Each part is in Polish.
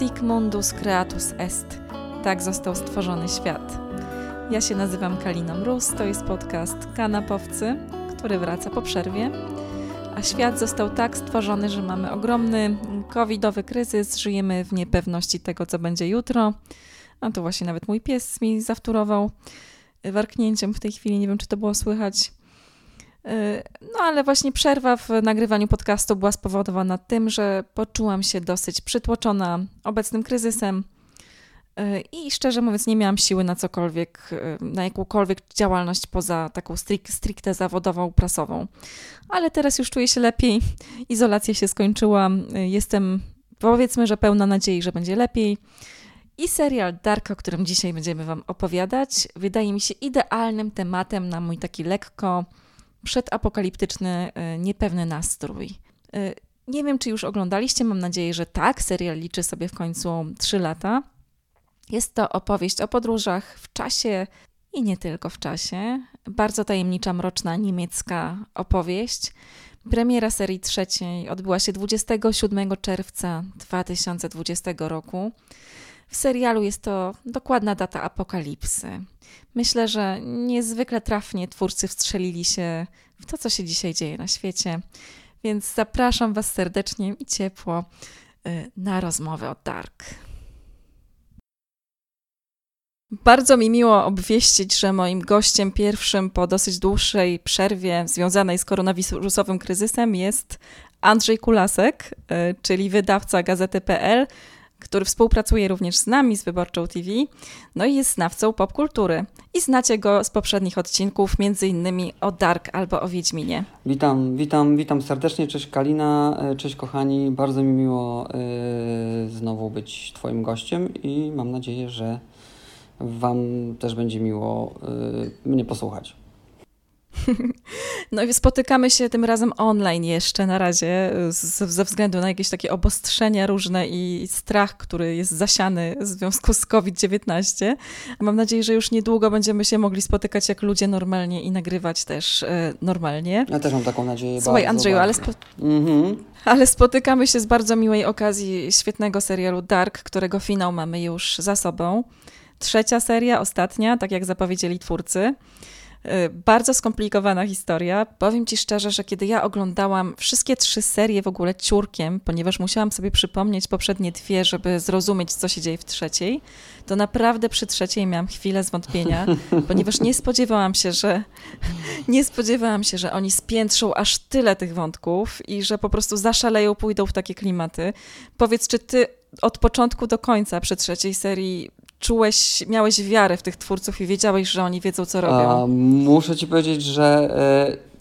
Sic mundus creatus est. Tak został stworzony świat. Ja się nazywam Kalina Mróz, to jest podcast Kanapowcy, który wraca po przerwie. A świat został tak stworzony, że mamy ogromny covidowy kryzys, żyjemy w niepewności tego, co będzie jutro. A to właśnie nawet mój pies mi zawtórował warknięciem w tej chwili, nie wiem, czy to było słychać. No ale właśnie przerwa w nagrywaniu podcastu była spowodowana tym, że poczułam się dosyć przytłoczona obecnym kryzysem i szczerze mówiąc nie miałam siły na cokolwiek, na jakąkolwiek działalność poza taką stricte zawodową, prasową. Ale teraz już czuję się lepiej, izolacja się skończyła, jestem powiedzmy, że pełna nadziei, że będzie lepiej. I serial Dark, o którym dzisiaj będziemy Wam opowiadać, wydaje mi się idealnym tematem na mój taki lekko przedapokaliptyczny, e, niepewny nastrój. E, nie wiem, czy już oglądaliście, mam nadzieję, że tak. Serial liczy sobie w końcu 3 lata. Jest to opowieść o podróżach w czasie i nie tylko w czasie. Bardzo tajemnicza, mroczna niemiecka opowieść. Premiera serii trzeciej odbyła się 27 czerwca 2020 roku. W serialu jest to dokładna data apokalipsy. Myślę, że niezwykle trafnie twórcy wstrzelili się w to, co się dzisiaj dzieje na świecie, więc zapraszam Was serdecznie i ciepło y, na rozmowę o Dark. Bardzo mi miło obwieścić, że moim gościem pierwszym po dosyć dłuższej przerwie związanej z koronawirusowym kryzysem jest Andrzej Kulasek, y, czyli wydawca gazety.pl, który współpracuje również z nami, z Wyborczą TV, no i jest znawcą popkultury. I znacie go z poprzednich odcinków, między innymi o Dark albo o Wiedźminie. Witam, witam, witam serdecznie, cześć Kalina, e, cześć kochani, bardzo mi miło yy, znowu być Twoim gościem i mam nadzieję, że Wam też będzie miło yy, mnie posłuchać. No i spotykamy się tym razem online jeszcze na razie, ze względu na jakieś takie obostrzenia różne i strach, który jest zasiany w związku z COVID-19. Mam nadzieję, że już niedługo będziemy się mogli spotykać jak ludzie normalnie i nagrywać też e, normalnie. Ja też mam taką nadzieję. Słuchaj, Andrzeju, ale, spo... mhm. ale spotykamy się z bardzo miłej okazji świetnego serialu Dark, którego finał mamy już za sobą. Trzecia seria, ostatnia, tak jak zapowiedzieli twórcy. Y, bardzo skomplikowana historia. Powiem Ci szczerze, że kiedy ja oglądałam wszystkie trzy serie w ogóle ciurkiem, ponieważ musiałam sobie przypomnieć poprzednie dwie, żeby zrozumieć, co się dzieje w trzeciej, to naprawdę przy trzeciej miałam chwilę zwątpienia, ponieważ nie spodziewałam się, że nie spodziewałam się, że oni spiętrzą aż tyle tych wątków i że po prostu zaszaleją, pójdą w takie klimaty. Powiedz, czy ty od początku do końca przy trzeciej serii czułeś, miałeś wiarę w tych twórców i wiedziałeś, że oni wiedzą, co robią? A, muszę ci powiedzieć, że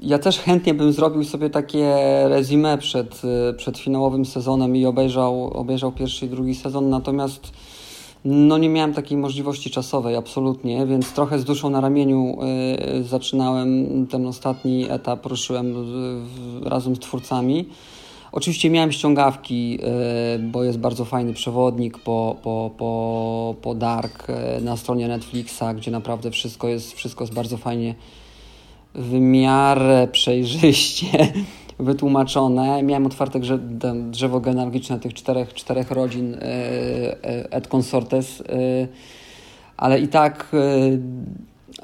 y, ja też chętnie bym zrobił sobie takie resume przed, y, przed finałowym sezonem i obejrzał, obejrzał pierwszy i drugi sezon, natomiast no nie miałem takiej możliwości czasowej, absolutnie, więc trochę z duszą na ramieniu y, zaczynałem ten ostatni etap, ruszyłem razem z twórcami. Oczywiście miałem ściągawki, e, bo jest bardzo fajny przewodnik po, po, po, po Dark e, na stronie Netflixa, gdzie naprawdę wszystko jest, wszystko jest bardzo fajnie w miarę przejrzyście wytłumaczone. Miałem otwarte drzewo genealogiczne tych czterech, czterech rodzin e, et consortes, ale i tak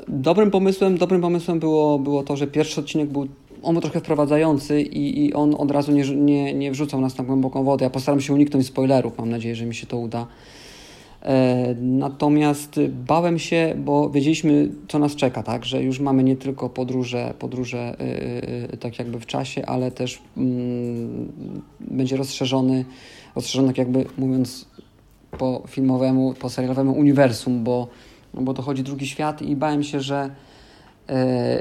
dobrym pomysłem, dobrym pomysłem było, było to, że pierwszy odcinek był on był trochę wprowadzający i, i on od razu nie, nie, nie wrzucał nas na głęboką wodę. Ja postaram się uniknąć spoilerów, mam nadzieję, że mi się to uda. E, natomiast bałem się, bo wiedzieliśmy, co nas czeka, tak? że już mamy nie tylko podróże, podróże yy, tak jakby w czasie, ale też yy, będzie rozszerzony, rozszerzony, tak jakby mówiąc po filmowemu, po serialowemu uniwersum, bo, bo dochodzi drugi świat i bałem się, że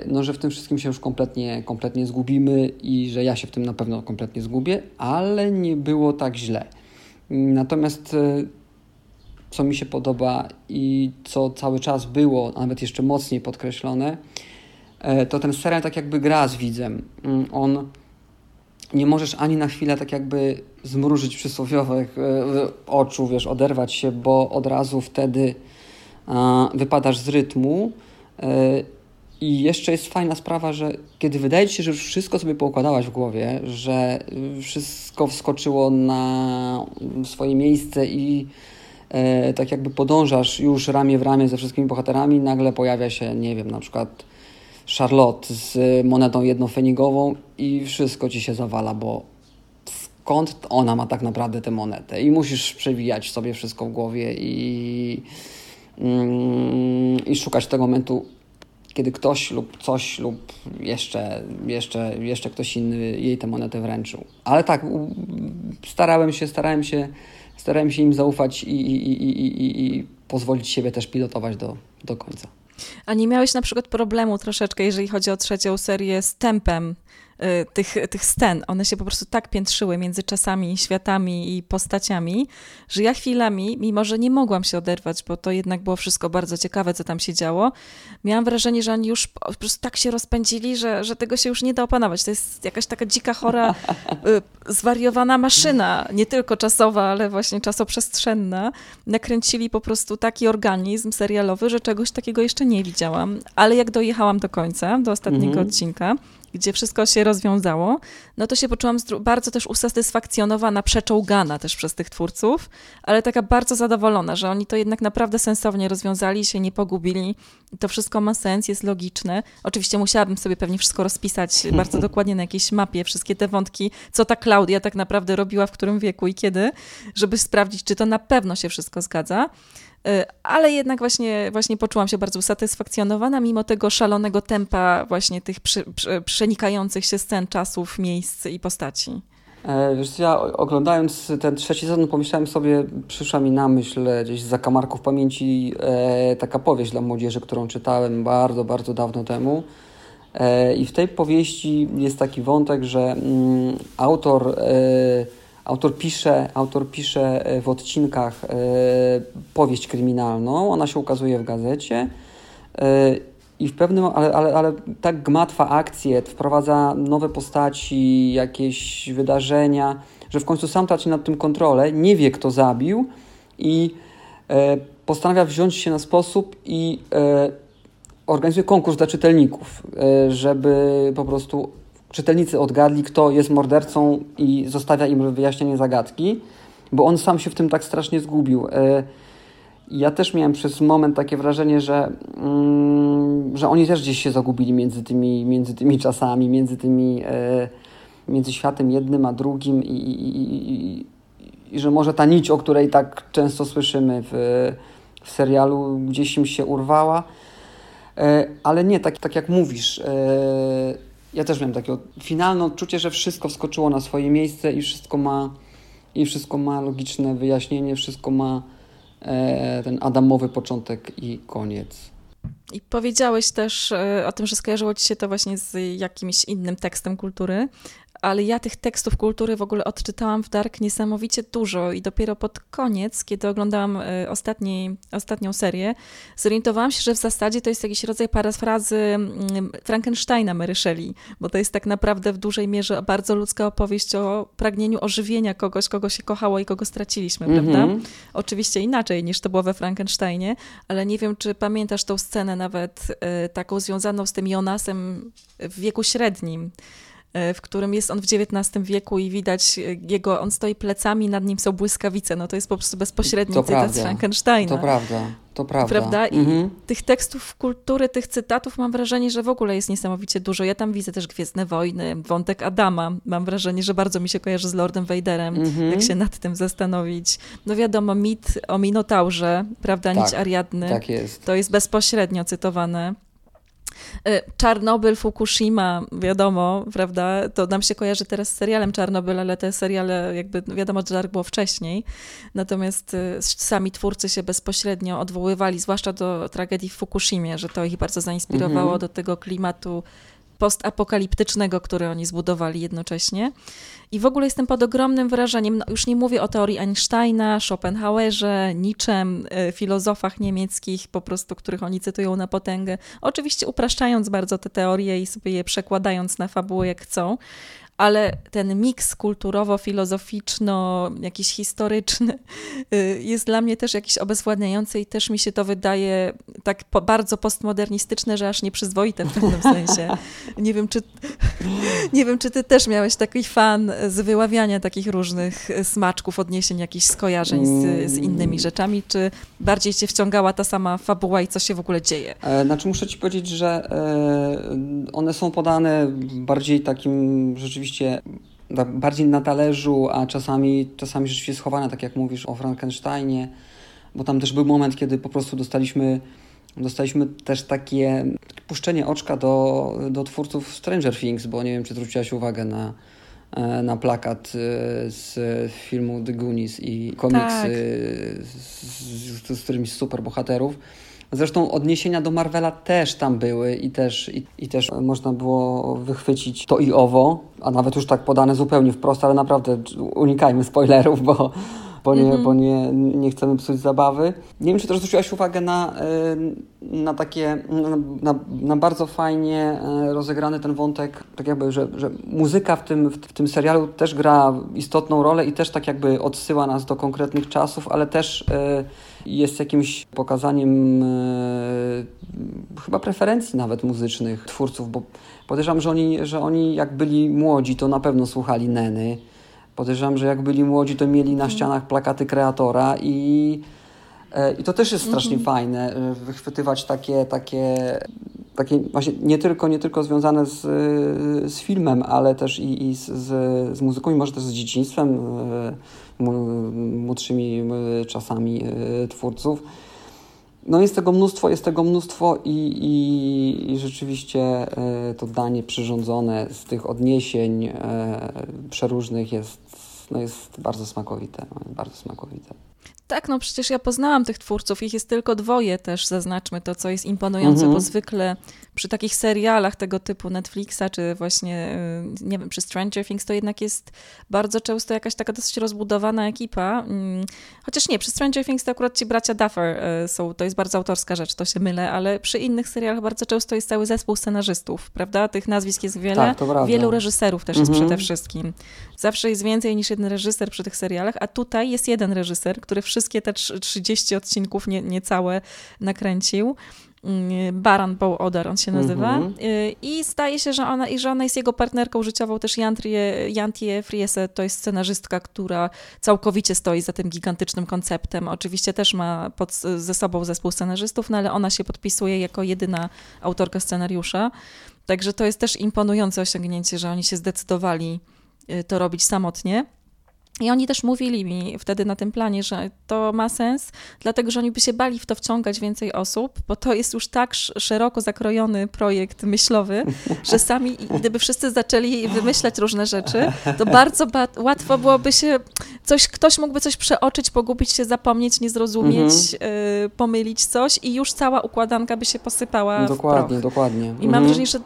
no, że w tym wszystkim się już kompletnie, kompletnie zgubimy i że ja się w tym na pewno kompletnie zgubię, ale nie było tak źle. Natomiast e, co mi się podoba i co cały czas było, nawet jeszcze mocniej podkreślone, e, to ten serial tak jakby gra z widzem. Mm, on nie możesz ani na chwilę tak jakby zmrużyć przysłowiowych oczu, wiesz, oderwać się, bo od razu wtedy wypadasz z rytmu I jeszcze jest fajna sprawa, że kiedy wydaje ci się, że już wszystko sobie poukładałaś w głowie, że wszystko wskoczyło na swoje miejsce i e, tak jakby podążasz już ramię w ramię ze wszystkimi bohaterami, nagle pojawia się, nie wiem, na przykład Charlotte z monetą jednofenigową i wszystko ci się zawala, bo skąd ona ma tak naprawdę tę monetę? I musisz przewijać sobie wszystko w głowie i, mm, i szukać tego momentu, kiedy ktoś lub coś lub jeszcze, jeszcze, jeszcze ktoś inny jej tę monetę wręczył. Ale tak, starałem się, starałem się, starałem się im zaufać i, i, i, i, i pozwolić siebie też pilotować do, do końca. A nie miałeś na przykład problemu troszeczkę, jeżeli chodzi o trzecią serię, z tempem Y, tych, tych scen. One się po prostu tak piętrzyły między czasami, światami i postaciami, że ja chwilami, mimo że nie mogłam się oderwać, bo to jednak było wszystko bardzo ciekawe, co tam się działo, miałam wrażenie, że oni już po prostu tak się rozpędzili, że, że tego się już nie da opanować. To jest jakaś taka dzika, chora, y, zwariowana maszyna, nie tylko czasowa, ale właśnie czasoprzestrzenna. Nakręcili po prostu taki organizm serialowy, że czegoś takiego jeszcze nie widziałam. Ale jak dojechałam do końca, do ostatniego mhm. odcinka, gdzie wszystko się rozwiązało, no to się poczułam bardzo też usatysfakcjonowana, przeczołgana też przez tych twórców, ale taka bardzo zadowolona, że oni to jednak naprawdę sensownie rozwiązali, się nie pogubili. To wszystko ma sens, jest logiczne. Oczywiście musiałabym sobie pewnie wszystko rozpisać bardzo dokładnie na jakiejś mapie, wszystkie te wątki, co ta Klaudia tak naprawdę robiła, w którym wieku i kiedy, żeby sprawdzić, czy to na pewno się wszystko zgadza. Y, ale jednak właśnie, właśnie poczułam się bardzo usatysfakcjonowana, mimo tego szalonego tempa właśnie tych przy, przy, przenikających się scen, czasów, miejsc i postaci. E, wiesz, ja oglądając ten trzeci sezon pomyślałem sobie, przyszła mi na myśl gdzieś z zakamarków pamięci e, taka powieść dla młodzieży, którą czytałem bardzo, bardzo dawno temu. E, I w tej powieści jest taki wątek, że mm, autor e, Autor pisze, autor pisze e, w odcinkach e, powieść kryminalną, ona się ukazuje w gazecie. E, i w pewnym, ale, ale, ale tak gmatwa akcje, wprowadza nowe postaci, jakieś wydarzenia, że w końcu sam traci nad tym kontrolę, nie wie kto zabił i postanawia wziąć się na sposób i organizuje konkurs dla czytelników, żeby po prostu czytelnicy odgadli, kto jest mordercą i zostawia im wyjaśnienie zagadki, bo on sam się w tym tak strasznie zgubił. E, ja też miałem przez moment takie wrażenie, że, mm, że oni też gdzieś się zagubili między tymi, między tymi czasami, między tymi, e, między światem jednym a drugim i, i, i, i że może ta nić, o której tak często słyszymy w, w serialu, gdzieś im się urwała. E, ale nie, tak, tak jak mówisz, ja też miałem takie finalne odczucie, że wszystko wskoczyło na swoje miejsce i wszystko ma, i wszystko ma logiczne wyjaśnienie, wszystko ma e, ten adamowy początek i koniec. I powiedziałeś też e, o tym, że skojarzyło ci się to właśnie z jakimś innym tekstem kultury, ale ja tych tekstów kultury w ogóle odczytałam w Dark niesamowicie dużo i dopiero pod koniec, kiedy oglądałam e, ostatni, ostatnią serię, zorientowałam się, że w zasadzie to jest jakiś rodzaj parafrazy mm, Frankensteina Mary Shelley, bo to jest tak naprawdę w dużej mierze bardzo ludzka opowieść o pragnieniu ożywienia kogoś, kogo się kochało i kogo straciliśmy, mm -hmm. prawda? Oczywiście inaczej niż to było we Frankensteinie, ale nie wiem, czy pamiętasz tą scenę nawet y, taką związaną z tym Jonasem w wieku średnim, E, w którym jest on w XIX wieku i widać e, jego, on stoi plecami, nad nim są błyskawice. No to jest po prostu bezpośredni to cytat prawda. z Frankensteina. To prawda, to prawda. Prawda? I mhm. tych tekstów kultury, tych cytatów mam wrażenie, że w ogóle jest niesamowicie dużo. Ja tam widzę też Gwiezdne Wojny, wątek Adama. Mam wrażenie, że bardzo mi się kojarzy z Lordem Vaderem, mhm. jak się nad tym zastanowić. No wiadomo, mit o Minotaurze, prawda, tak, nić Ariadny. Tak jest. To jest bezpośrednio cytowane. E, Czarnobyl, Fukushima, wiadomo, prawda, to nam się kojarzy teraz z serialem Czarnobyl, ale te seriale jakby wiadomo, że tak było wcześniej. Natomiast e, sami twórcy się bezpośrednio odwoływali, zwłaszcza do tragedii w Fukushimie, że to ich bardzo zainspirowało mhm. do tego klimatu postapokaliptycznego, który oni zbudowali jednocześnie. I w ogóle jestem pod ogromnym wrażeniem, no już nie mówię o teorii Einsteina, Schopenhauerze, Nietzschem, y, filozofach niemieckich, po prostu, których oni cytują na potęgę. Oczywiście upraszczając bardzo te teorie i sobie je przekładając na fabułę jak chcą, ale ten miks kulturowo-filozoficzno, jakiś historyczny y, jest dla mnie też jakiś obezwładniający i też mi się to wydaje tak po, bardzo postmodernistyczne, że aż nieprzyzwoite w pewnym sensie. Nie wiem, czy, nie wiem, czy ty też miałeś taki fan z wyławiania takich różnych smaczków, odniesień, jakichś skojarzeń z, z innymi rzeczami, czy bardziej cię wciągała ta sama fabuła i co się w ogóle dzieje? E, znaczy muszę ci powiedzieć, że e, one są podane bardziej takim rzeczywiście bardziej na talerzu, a czasami, czasami rzeczywiście schowane, tak jak mówisz o Frankensteinie, bo tam też był moment, kiedy po prostu dostaliśmy, dostaliśmy też takie puszczenie oczka do, do twórców Stranger Things, bo nie wiem, czy zwróciłaś uwagę na, e, na plakat z filmu The Goonies i komiksy tak. z, z, z z superbohaterów. Zresztą odniesienia do Marvela też tam były i też, i, i, też można było wychwycić to i owo, a nawet już tak podane zupełnie wprost, ale naprawdę unikajmy spoilerów, bo, bo, nie, mm -hmm. bo nie, nie chcemy psuć zabawy. Nie wiem, czy też zwróciłaś uwagę na, na takie, na, na bardzo fajnie e, rozegrany ten wątek, tak jakby, że, że muzyka w tym, w tym serialu też gra istotną rolę i też tak jakby odsyła nas do konkretnych czasów, ale też e, jest jakimś pokazaniem e, chyba preferencji nawet muzycznych twórców, bo podejrzewam, że oni, że oni jak byli młodzi, to na pewno słuchali Neny. Podejrzewam, że jak byli młodzi, to mieli na mhm. ścianach plakaty kreatora i, e, i to też jest strasznie mhm. fajne, e, wychwytywać takie, takie, takie właśnie nie tylko, nie tylko związane z, z filmem, ale też i, i z, z, muzyką, i może też z dzieciństwem młodszymi czasami e, twórców. No jest tego mnóstwo, jest tego mnóstwo i, i, i rzeczywiście to danie przyrządzone z tych odniesień przeróżnych jest, no jest bardzo smakowite, bardzo smakowite. Tak, no przecież ja poznałam tych twórców, ich jest tylko dwoje też, zaznaczmy to, co jest imponujące, -hmm. bo zwykle przy takich serialach tego typu Netflixa, czy właśnie, y, nie wiem, przy Stranger Things, to jednak jest bardzo często jakaś taka dosyć rozbudowana ekipa. Mm, chociaż nie, przy Stranger Things to akurat ci bracia Duffer y, są, to jest bardzo autorska rzecz, to się mylę, ale przy innych serialach bardzo często jest cały zespół scenarzystów, prawda? Tych nazwisk jest wiele, tak, wielu reżyserów też jest -hmm. przede wszystkim. Zawsze jest więcej niż jeden reżyser przy tych serialach, a tutaj jest jeden reżyser, który wszystkie te 30 odcinków, nie, niecałe, nakręcił. Mm, Baran Bow Odar on się nazywa. Mm -hmm. I staje się, że ona, i że ona jest jego partnerką życiową, też Jantie Friese, to jest scenarzystka, która całkowicie stoi za tym gigantycznym konceptem. Oczywiście też ma pod, ze sobą zespół scenarzystów, no ale ona się podpisuje jako jedyna autorka scenariusza. Także to jest też imponujące osiągnięcie, że oni się zdecydowali y, to robić samotnie. I oni też mówili mi wtedy na tym planie, że to ma sens, dlatego że oni by się bali w to wciągać więcej osób, bo to jest już tak szeroko zakrojony projekt myślowy, że sami, gdyby wszyscy zaczęli wymyślać różne rzeczy, to bardzo ba łatwo byłoby się coś, ktoś mógłby coś przeoczyć, pogubić się, zapomnieć, nie zrozumieć, mhm. y, pomylić coś i już cała układanka by się posypała. Dokładnie, dokładnie. I mhm. mam wrażenie, że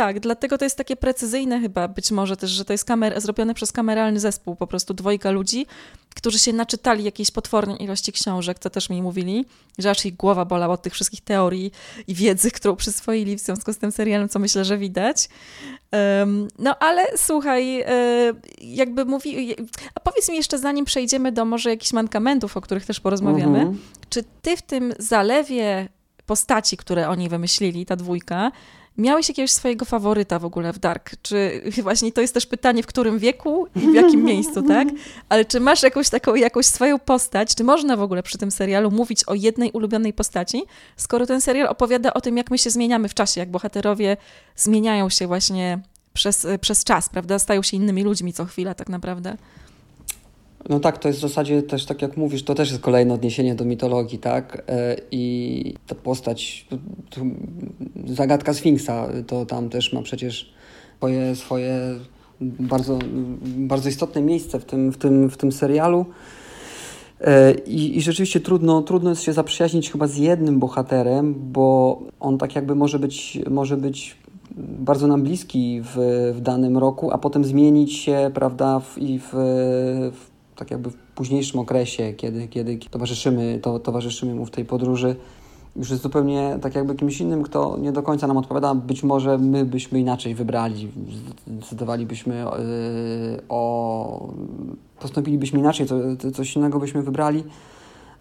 tak, dlatego to jest takie precyzyjne chyba być może też, że to jest kamer, zrobione przez kameralny zespół, po prostu dwojga ludzi, którzy się naczytali jakiejś potwornej ilości książek, co też mi mówili, że aż ich głowa bolała od tych wszystkich teorii i wiedzy, którą przyswoili w związku z tym serialem, co myślę, że widać. Um, no ale słuchaj, e, jakby mówi, a powiedz mi jeszcze zanim przejdziemy do może jakichś mankamentów, o których też porozmawiamy, mhm. czy ty w tym zalewie postaci, które oni wymyślili, ta dwójka, Miałeś jakiegoś swojego faworyta w ogóle w Dark? Czy właśnie to jest też pytanie, w którym wieku i w jakim miejscu, tak? Ale czy masz jakąś taką, jakąś swoją postać? Czy można w ogóle przy tym serialu mówić o jednej ulubionej postaci, skoro ten serial opowiada o tym, jak my się zmieniamy w czasie, jak bohaterowie zmieniają się właśnie przez, przez czas, prawda? Stają się innymi ludźmi co chwila tak naprawdę. No tak, to jest w zasadzie też tak jak mówisz, to też jest kolejne odniesienie do mitologii, tak? E, I ta postać, zagadka Sfinksa, to tam też ma przecież swoje, swoje bardzo, bardzo istotne miejsce w tym, w tym, w tym serialu. E, I, I rzeczywiście trudno, trudno jest się zaprzyjaźnić chyba z jednym bohaterem, bo on tak jakby może być, może być bardzo nam bliski w, w danym roku, a potem zmienić się, prawda, w, i w, w tak jakby w późniejszym okresie, kiedy, kiedy towarzyszymy, to, towarzyszymy mu w tej podróży, już jest zupełnie tak jakby kimś innym, kto nie do końca nam odpowiada. Być może my byśmy inaczej wybrali, zdecydowalibyśmy o... postąpilibyśmy inaczej, co, coś innego byśmy wybrali.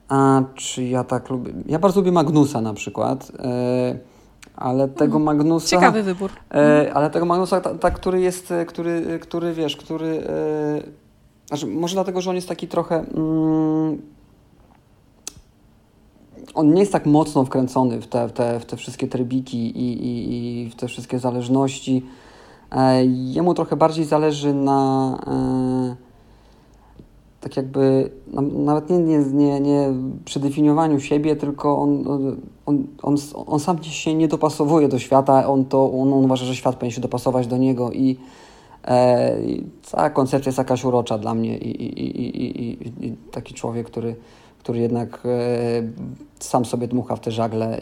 A czy ja tak lubię? Ja bardzo lubię Magnusa na przykład ale tego mhm. Magnusa... Ciekawy wybór. E, ale tego Magnusa, ta, ta, który jest, który, który wiesz, który... Znaczy, może dlatego, że on jest taki trochę... Mm, on nie jest tak mocno wkręcony w te, w te, w te wszystkie trybiki i, i, i w te wszystkie zależności. E, jemu trochę bardziej zależy na... E, tak jakby nawet nie, nie, nie, nie przedefiniowaniu siebie, tylko on, on, on, on, sam się nie dopasowuje do świata, on, to, on, on uważa, że świat powinien się dopasować do niego i cała koncepcja jest jakaś urocza dla mnie i, i, i, i, taki człowiek, który, który jednak e, sam sobie dmucha w te żagle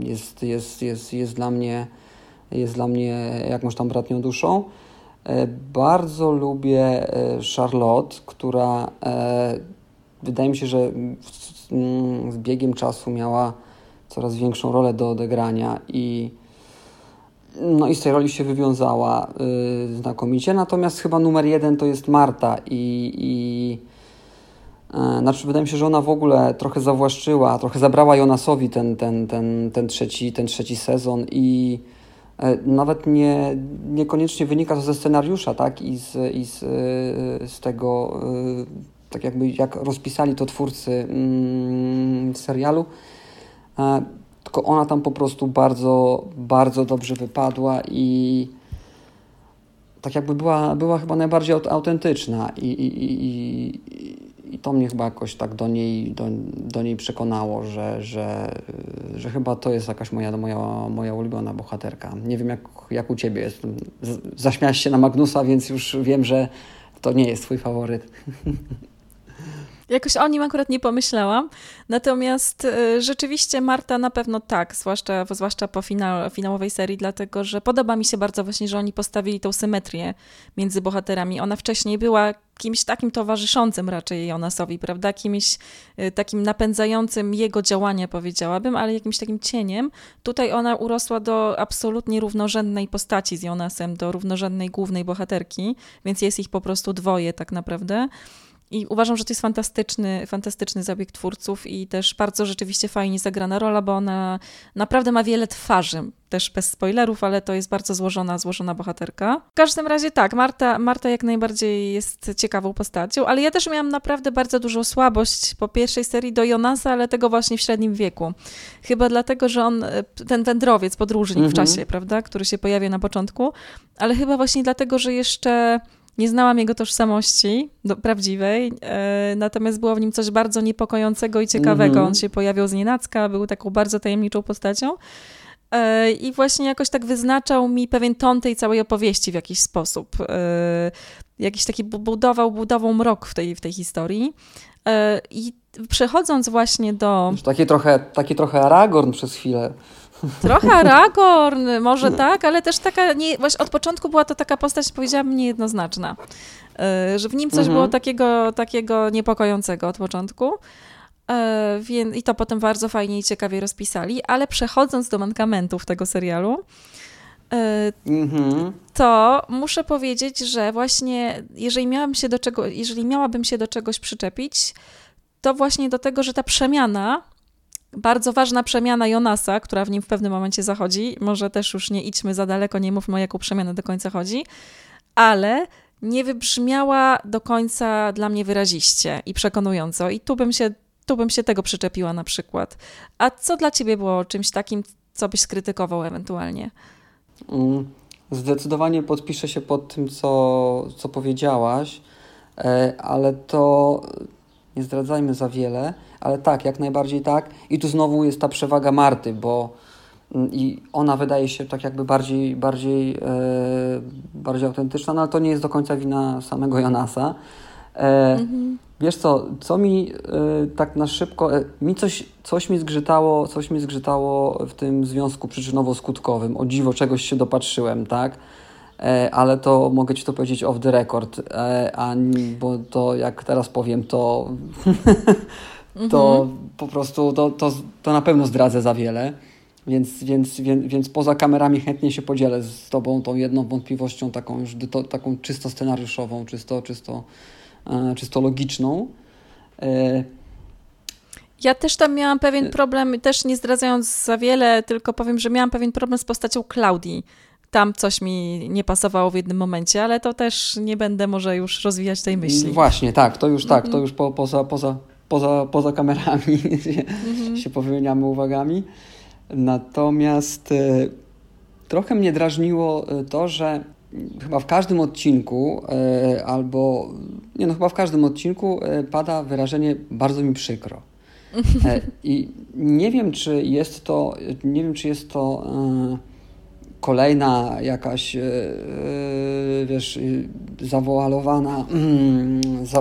jest, jest, jest, jest, dla mnie jest dla mnie jakąś tam bratnią duszą. E, bardzo lubię e, Charlotte, która e, wydaje mi się, że z biegiem czasu miała coraz większą rolę do odegrania i no i z tej roli się wywiązała znakomicie. Natomiast chyba numer jeden to jest Marta i, i znaczy wydaje mi się, że ona w ogóle trochę zawłaszczyła, trochę zabrała Jonasowi ten, ten, ten, ten, trzeci, ten trzeci sezon i E, nawet nie, niekoniecznie wynika to ze scenariusza, tak, i z, i z, e, z tego, tak jakby jak rozpisali to twórcy mm, serialu, tylko ona tam po prostu bardzo, bardzo dobrze wypadła i tak jakby była, była chyba najbardziej autentyczna i, i, i, i to mnie chyba jakoś tak do niej, do, do niej przekonało, że, że, że chyba to jest jakaś moja, moja, moja ulubiona bohaterka. Nie wiem, jak, jak u Ciebie jest. Zaśmiałeś się na Magnusa, więc już wiem, że to nie jest Twój faworyt. Jakoś o nim akurat nie pomyślałam. Natomiast y, rzeczywiście Marta na pewno tak, zwłaszcza, zwłaszcza po finał, finałowej serii, dlatego że podoba mi się bardzo właśnie, że oni postawili tą symetrię między bohaterami. Ona wcześniej była kimś takim towarzyszącym raczej Jonasowi, prawda? Kimś y, takim napędzającym jego działania, powiedziałabym, ale jakimś takim cieniem. Tutaj ona urosła do absolutnie równorzędnej postaci z Jonasem, do równorzędnej głównej bohaterki, więc jest ich po prostu dwoje tak naprawdę. I uważam, że to jest fantastyczny, fantastyczny zabieg twórców i też bardzo rzeczywiście fajnie zagrana rola, bo ona naprawdę ma wiele twarzy. Też bez spoilerów, ale to jest bardzo złożona, złożona bohaterka. W każdym razie tak, Marta, Marta jak najbardziej jest ciekawą postacią, ale ja też miałam naprawdę bardzo dużą słabość po pierwszej serii do Jonasa, ale tego właśnie w średnim wieku. Chyba dlatego, że on, ten wędrowiec, podróżnik mhm. w czasie, prawda, który się pojawia na początku, ale chyba właśnie dlatego, że jeszcze nie znałam jego tożsamości do, prawdziwej, e, natomiast było w nim coś bardzo niepokojącego i ciekawego. Mm -hmm. On się pojawiał z nienacka, był taką bardzo tajemniczą postacią. E, I właśnie jakoś tak wyznaczał mi pewien ton tej całej opowieści w jakiś sposób. E, jakiś taki budował, budował mrok w tej, w tej historii. E, I przechodząc właśnie do. Taki trochę, taki trochę Aragorn przez chwilę. Trochę Aragorn, może tak, ale też taka, nie, właśnie od początku była to taka postać, powiedziałabym, niejednoznaczna. E, że w nim coś mhm. było takiego, takiego niepokojącego od początku. E, I to potem bardzo fajnie i ciekawie rozpisali, ale przechodząc do mankamentów tego serialu, e, mhm. to muszę powiedzieć, że właśnie jeżeli miałam się do czego, jeżeli miałabym się do czegoś przyczepić, to właśnie do tego, że ta przemiana bardzo ważna przemiana Jonasa, która w nim w pewnym momencie zachodzi. Może też już nie idźmy za daleko, nie mówmy o jaką przemianę do końca chodzi, ale nie wybrzmiała do końca dla mnie wyraziście i przekonująco. I tu bym się, tu bym się tego przyczepiła na przykład. A co dla ciebie było czymś takim, co byś skrytykował ewentualnie? Mm, zdecydowanie podpiszę się pod tym, co, co powiedziałaś, e, ale to nie zdradzajmy za wiele ale tak, jak najbardziej tak. I tu znowu jest ta przewaga Marty, bo mm, i ona wydaje się tak jakby bardziej, bardziej, e, bardziej autentyczna, no ale to nie jest do końca wina samego Jonasa. E, mhm. Wiesz co, co mi e, tak na szybko, e, mi coś, coś mi zgrzytało, coś mi zgrzytało w tym związku przyczynowo-skutkowym. O dziwo, czegoś się dopatrzyłem, tak? E, ale to mogę Ci to powiedzieć off the record, e, a, bo to jak teraz powiem, to to mhm. po prostu to, to, to na pewno zdradzę za wiele. Więc, więc, więc, więc poza kamerami chętnie się podzielę z Tobą tą jedną wątpliwością, taką już to, taką czysto scenariuszową, czysto, czysto, e, czysto logiczną. Ja też tam miałam pewien problem, też nie zdradzając za wiele, tylko powiem, że miałam pewien problem z postacią Klaudii. Tam coś mi nie pasowało w jednym momencie, ale to też nie będę może już rozwijać tej myśli. Właśnie, tak, to już tak, to mhm. już po, poza, poza, poza, poza kamerami się, mhm. się powymieniamy uwagami. Natomiast e, trochę mnie drażniło e, to, że chyba w każdym odcinku, e, albo nie no, chyba w każdym odcinku pada wyrażenie bardzo mi przykro. I nie wiem, czy jest to, nie wiem, czy jest to kolejna jakaś, wiesz, zawoalowana, mm,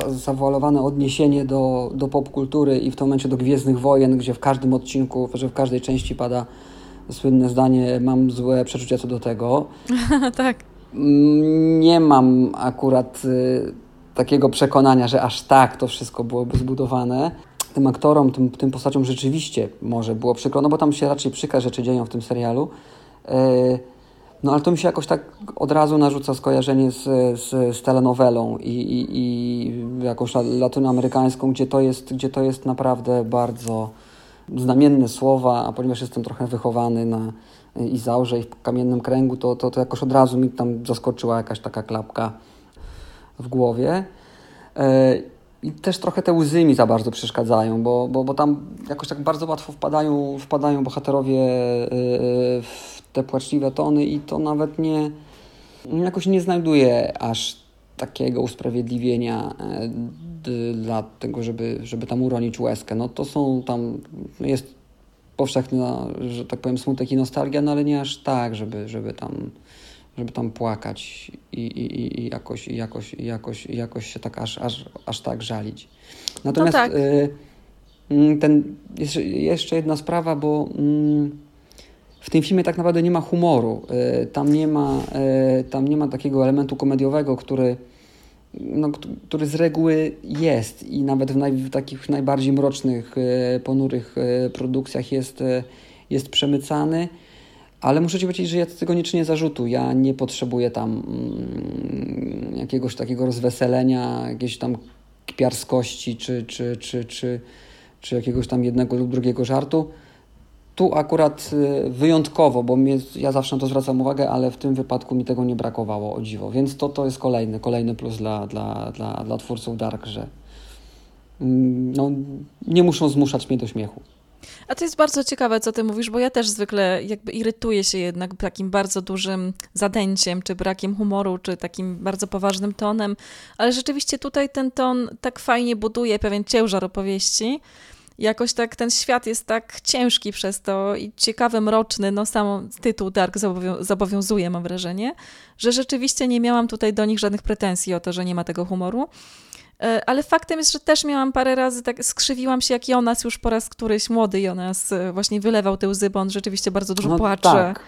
zawoalowane odniesienie do, do popkultury i w tym momencie do Gwiezdnych Wojen, gdzie w każdym odcinku, że w każdej części pada słynne zdanie, mam złe przeczucia co do tego. tak. Nie mam akurat takiego przekonania, że aż tak to wszystko byłoby zbudowane. Tym aktorom, tym, tym postaciom rzeczywiście może było przykro, no bo tam się raczej przykre rzeczy dzieją w tym serialu. Y, no ale to mi się jakoś tak od razu narzuca skojarzenie z, z, z telenowelą i, i, i jakąś latynoamerykańską, gdzie to, jest, gdzie to jest naprawdę bardzo znamienne słowa, a ponieważ jestem trochę wychowany na Izaurze i w Kamiennym Kręgu, to, to, to jakoś od razu mi tam zaskoczyła jakaś taka klapka w głowie. E, I też trochę te łzy mi za bardzo przeszkadzają, bo, bo, bo tam jakoś tak bardzo łatwo wpadają, wpadają bohaterowie e, w te płaczliwe tony i to nawet nie jakoś nie znajduje aż takiego usprawiedliwienia e, dla tego, żeby, żeby tam uronić łezkę. No to są tam, jest powszechna, że tak powiem, smutek i nostalgia, no ale nie aż tak, żeby, żeby tam żeby tam płakać i, i, i jakoś, i jakoś, i jakoś, i jakoś się tak aż, aż, aż tak żalić. Natomiast no tak. y, mm, ten, jest jeszcze jedna sprawa, bo y, w tym filmie tak naprawdę nie ma humoru. Y, tam nie ma, y, tam nie ma takiego elementu komediowego, który no, który z reguły jest i nawet w, naj, w takich najbardziej mrocznych, e, ponurych produkcjach jest, jest przemycany. Ale muszę Ci powiedzieć, że ja tego nie czynię zarzutu. Ja nie potrzebuję tam mm, jakiegoś takiego rozweselenia, jakiejś tam kpiarskości, czy, czy, czy, czy, czy jakiegoś tam jednego lub drugiego żartu tu akurat y, wyjątkowo, bo mnie, ja zawsze na to zwracam uwagę, ale w tym wypadku mi tego nie brakowało, o dziwo. Więc to, to jest kolejny, kolejny plus dla, dla, dla, dla twórców Dark, że mm, no, nie muszą zmuszać mnie do śmiechu. A to jest bardzo ciekawe, co ty mówisz, bo ja też zwykle jakby irytuję się jednak takim bardzo dużym zadęciem, czy brakiem humoru, czy takim bardzo poważnym tonem, ale rzeczywiście tutaj ten ton tak fajnie buduje pewien ciężar opowieści, jakoś tak ten świat jest tak ciężki przez to i ciekawy, mroczny, no sam tytuł Dark zobowiązuje, mam wrażenie, że rzeczywiście nie miałam tutaj do nich żadnych pretensji o to, że nie ma tego humoru. E, ale faktem jest, że też miałam parę razy, tak skrzywiłam się, jak Jonas już po raz któryś, młody Jonas e, właśnie wylewał te łzy, bo on rzeczywiście bardzo dużo no, płacze. Tak.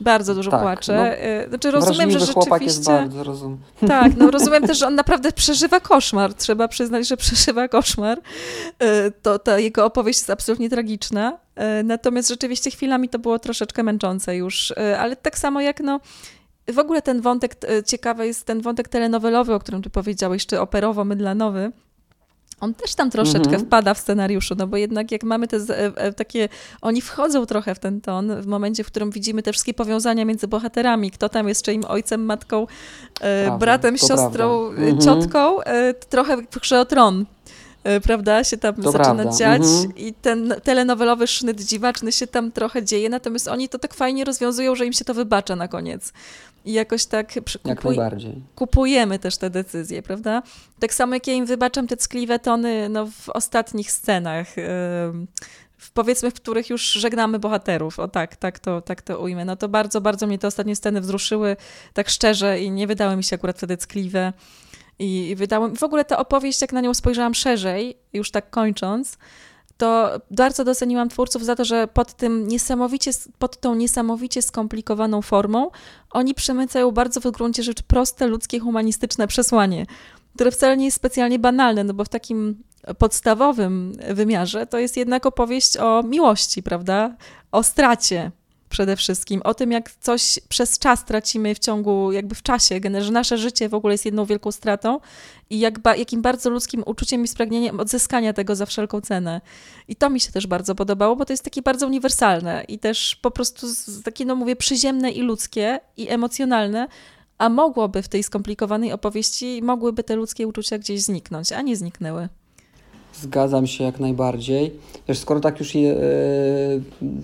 Bardzo dużo tak, płacze. No, e, znaczy rozumiem, że rzeczywiście... jest bardzo, rozum. Tak, no rozumiem też, że on naprawdę przeżywa koszmar. Trzeba przyznać, że przeżywa koszmar. E, to ta jego opowieść jest absolutnie tragiczna. E, natomiast rzeczywiście chwilami to było troszeczkę męczące już. Ale tak samo jak no... W ogóle ten wątek, ciekawy jest ten wątek telenowelowy, o którym tu powiedziałeś, czy operowo-mydlanowy, on też tam troszeczkę mhm. wpada w scenariuszu, no bo jednak jak mamy te e, e, takie, oni wchodzą trochę w ten ton w momencie, w którym widzimy te wszystkie powiązania między bohaterami, kto tam jest czyim ojcem, matką, e, prawda, bratem, siostrą, mhm. ciotką, trochę w o tron prawda, się tam to zaczyna prawda. dziać mhm. i ten telenowelowy sznyt dziwaczny się tam trochę dzieje, natomiast oni to tak fajnie rozwiązują, że im się to wybacza na koniec. I jakoś tak kupuj, kupujemy też te decyzje, prawda? Tak samo jak ja im wybaczam te ckliwe tony no, w ostatnich scenach, yy, w, powiedzmy, w których już żegnamy bohaterów. O tak, tak to, tak to ujmę. No to bardzo, bardzo mnie te ostatnie sceny wzruszyły, tak szczerze i nie wydały mi się akurat wtedy ckliwe. I, i wydało w ogóle ta opowieść, jak na nią spojrzałam szerzej, już tak kończąc, to bardzo doceniłam twórców za to, że pod, tym niesamowicie, pod tą niesamowicie skomplikowaną formą oni przemycają bardzo w gruncie rzecz proste, ludzkie, humanistyczne przesłanie, które wcale nie jest specjalnie banalne, no bo w takim podstawowym wymiarze to jest jednak opowieść o miłości, prawda? O stracie, przede wszystkim, o tym, jak coś przez czas tracimy w ciągu, jakby w czasie, że nasze życie w ogóle jest jedną wielką stratą i jak ba, jakim bardzo ludzkim uczuciem i spragnieniem odzyskania tego za wszelką cenę. I to mi się też bardzo podobało, bo to jest takie bardzo uniwersalne i też po prostu takie, no mówię, przyziemne i ludzkie i emocjonalne, a mogłoby w tej skomplikowanej opowieści, mogłyby te ludzkie uczucia gdzieś zniknąć, a nie zniknęły. Zgadzam się jak najbardziej. Wiesz, skoro tak już je,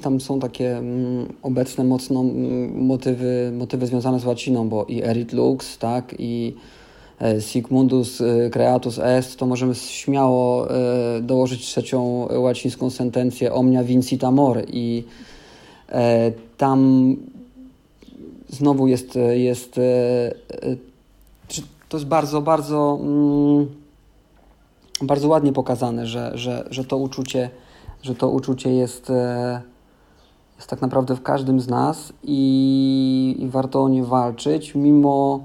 tam są takie mm, obecne mocno mm, motywy, motywy związane z łaciną, bo i Erit Lux, tak, i e, Sigmundus e, Creatus Est, to możemy śmiało e, dołożyć trzecią łacińską sentencję Omnia Vincit Amor i tam znowu jest, jest to jest bardzo, bardzo mm, bardzo ładnie pokazane, że, że, że to uczucie, że to uczucie jest, e, jest tak naprawdę w każdym z nas i, i warto o nie walczyć, mimo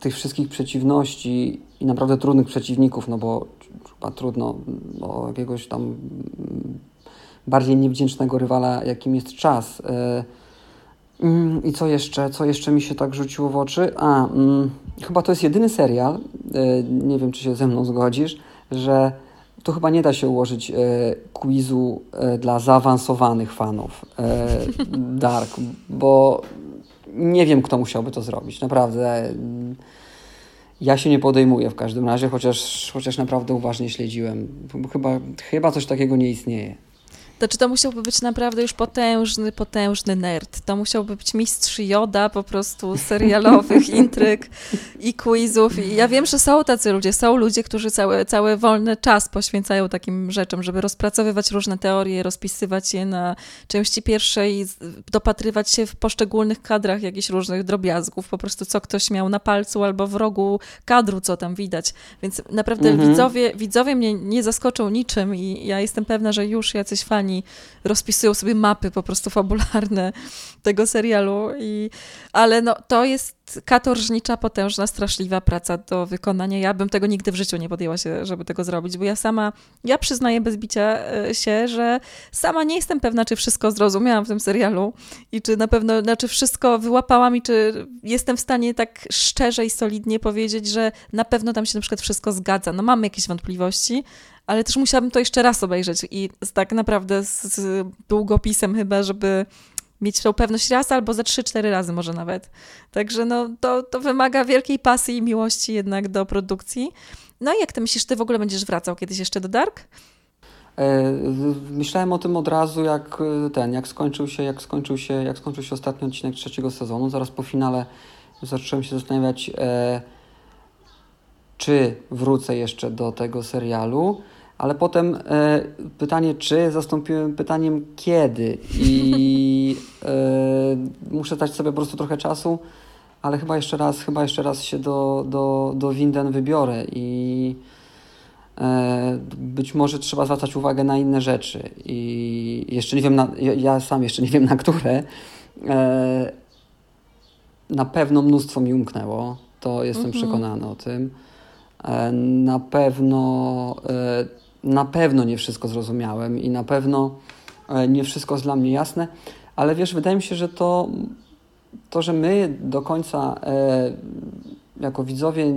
tych wszystkich przeciwności i naprawdę trudnych przeciwników, no bo chyba trudno o jakiegoś tam bardziej niewdzięcznego rywala, jakim jest czas. E, mm, I co jeszcze? Co jeszcze mi się tak rzuciło w oczy? A, mm, chyba to jest jedyny serial, nie wiem czy się ze mną zgodzisz, że tu chyba nie da się ułożyć e, quizu e, dla zaawansowanych fanów Dark, bo nie wiem, kto musiałby to zrobić. Naprawdę. Ja się nie podejmuję w każdym razie, chociaż, chociaż naprawdę uważnie śledziłem. Chyba, chyba coś takiego nie istnieje. To czy to musiałby być naprawdę już potężny, potężny nerd. To musiałby być mistrz Joda po prostu serialowych intryg i quizów. I ja wiem, że są tacy ludzie. Są ludzie, którzy cały, cały wolny czas poświęcają takim rzeczom, żeby rozpracowywać różne teorie, rozpisywać je na części pierwszej, dopatrywać się w poszczególnych kadrach jakichś różnych drobiazgów, po prostu co ktoś miał na palcu albo w rogu kadru, co tam widać. Więc naprawdę mhm. widzowie, widzowie mnie nie zaskoczą niczym i ja jestem pewna, że już jacyś fani fani rozpisują sobie mapy po prostu fabularne tego serialu. I, ale no, to jest katorżnicza, potężna, straszliwa praca do wykonania. Ja bym tego nigdy w życiu nie podjęła się, żeby tego zrobić, bo ja sama, ja przyznaję bez bicia e, się, że sama nie jestem pewna, czy wszystko zrozumiałam w tym serialu i czy na pewno, znaczy wszystko wyłapałam i czy jestem w stanie tak szczerze i solidnie powiedzieć, że na pewno tam się na przykład wszystko zgadza. No mamy jakieś wątpliwości, ale też musiałabym to jeszcze raz obejrzeć i tak naprawdę z, z długopisem chyba, żeby mieć tą pewność raz albo trzy, cztery razy może nawet. Także no, to, to wymaga wielkiej pasji i miłości jednak do produkcji. No i jak ty myślisz, ty w ogóle będziesz wracał kiedyś jeszcze do Dark? E, myślałem o tym od razu, jak e, ten, jak skończył się, jak skończył się, jak skończył się ostatni odcinek trzeciego sezonu. Zaraz po finale zacząłem się zastanawiać, e, czy wrócę jeszcze do tego serialu ale potem e, pytanie czy zastąpiłem pytaniem kiedy i e, muszę dać sobie po prostu trochę czasu, ale chyba jeszcze raz, chyba jeszcze raz się do, do, do Winden wybiorę i e, być może trzeba zwracać uwagę na inne rzeczy i jeszcze nie wiem, na, ja, sam jeszcze nie wiem na które. E, na pewno mnóstwo mi umknęło, to jestem mhm. przekonany o tym. E, na pewno e, na pewno nie wszystko zrozumiałem i na pewno e, nie wszystko jest dla mnie jasne, ale wiesz, wydaje mi się, że to, to że my do końca e, jako widzowie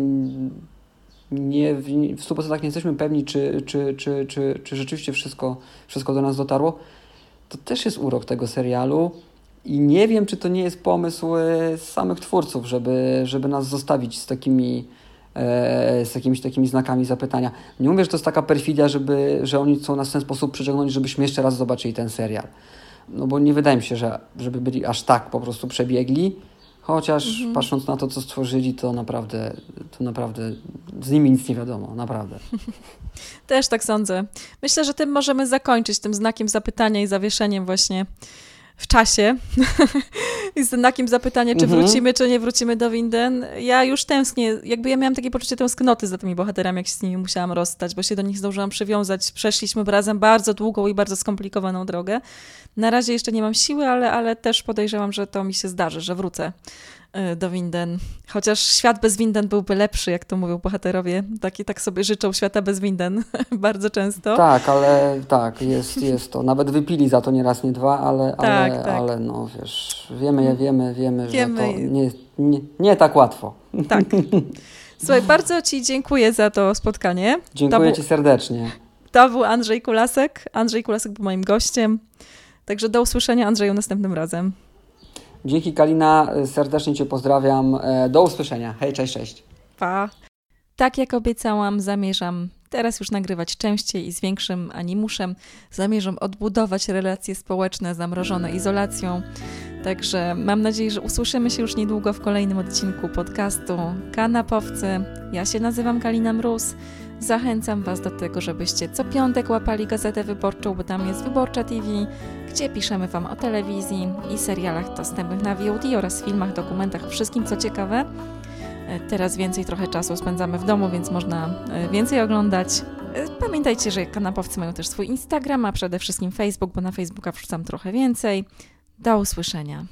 nie, w 100% nie jesteśmy pewni, czy, czy, czy, czy, czy rzeczywiście wszystko, wszystko do nas dotarło, to też jest urok tego serialu. I nie wiem, czy to nie jest pomysł e, samych twórców, żeby, żeby nas zostawić z takimi z jakimiś takimi znakami zapytania. Nie mówię, że to jest taka perfidia, żeby, że oni chcą nas w ten sposób przyciągnąć, żebyśmy jeszcze raz zobaczyli ten serial. No bo nie wydaje mi się, że żeby byli aż tak po prostu przebiegli, chociaż mhm. patrząc na to, co stworzyli, to naprawdę, to naprawdę z nimi nic nie wiadomo, naprawdę. Też tak sądzę. Myślę, że tym możemy zakończyć, tym znakiem zapytania i zawieszeniem właśnie w czasie i z znakiem zapytania, czy mhm. wrócimy, czy nie wrócimy do Winden. Ja już tęsknię, jakby ja miałam takie poczucie tęsknoty za tymi bohaterami, jak się z nimi musiałam rozstać, bo się do nich zdążyłam przywiązać. Przeszliśmy razem bardzo długą i bardzo skomplikowaną drogę. Na razie jeszcze nie mam siły, ale, ale też podejrzewam, że to mi się zdarzy, że wrócę do winden. Chociaż świat bez winden byłby lepszy, jak to mówią bohaterowie. Taki tak sobie życzą świata bez winden bardzo często. Tak, ale tak, jest, jest to. Nawet wypili za to nie raz, nie dwa, ale, Tak, ale, tak. ale no wiesz, wiemy, wiemy, wiemy, Wiemy. że to nie, nie, nie tak łatwo. Tak. Słuchaj, bardzo Ci dziękuję za to spotkanie. Dziękuję To Ci serdecznie. To był Andrzej Kulasek. Andrzej Kulasek był moim gościem. Także do usłyszenia Andrzeju następnym razem. Dzięki Kalina, serdecznie Cię pozdrawiam. E, Do usłyszenia. Hej, cześć, cześć. Pa. Tak jak obiecałam, zamierzam teraz już nagrywać częściej i z większym animuszem. Zamierzam odbudować relacje społeczne zamrożone izolacją. Także mam nadzieję, że usłyszymy się już niedługo w kolejnym odcinku podcastu Kanapowcy. Ja się nazywam Kalina Mróz. Zachęcam Was do tego, żebyście co piątek łapali Gazetę Wyborczą, bo tam jest Wyborcza TV, gdzie piszemy Wam o telewizji i serialach dostępnych na VOD oraz filmach, dokumentach, wszystkim co ciekawe. E, Teraz więcej trochę czasu spędzamy w domu, więc można e, więcej oglądać. E, Pamiętajcie, że kanapowcy mają też swój Instagram, a przede wszystkim Facebook, bo na Facebooka wrzucam trochę więcej. Do usłyszenia.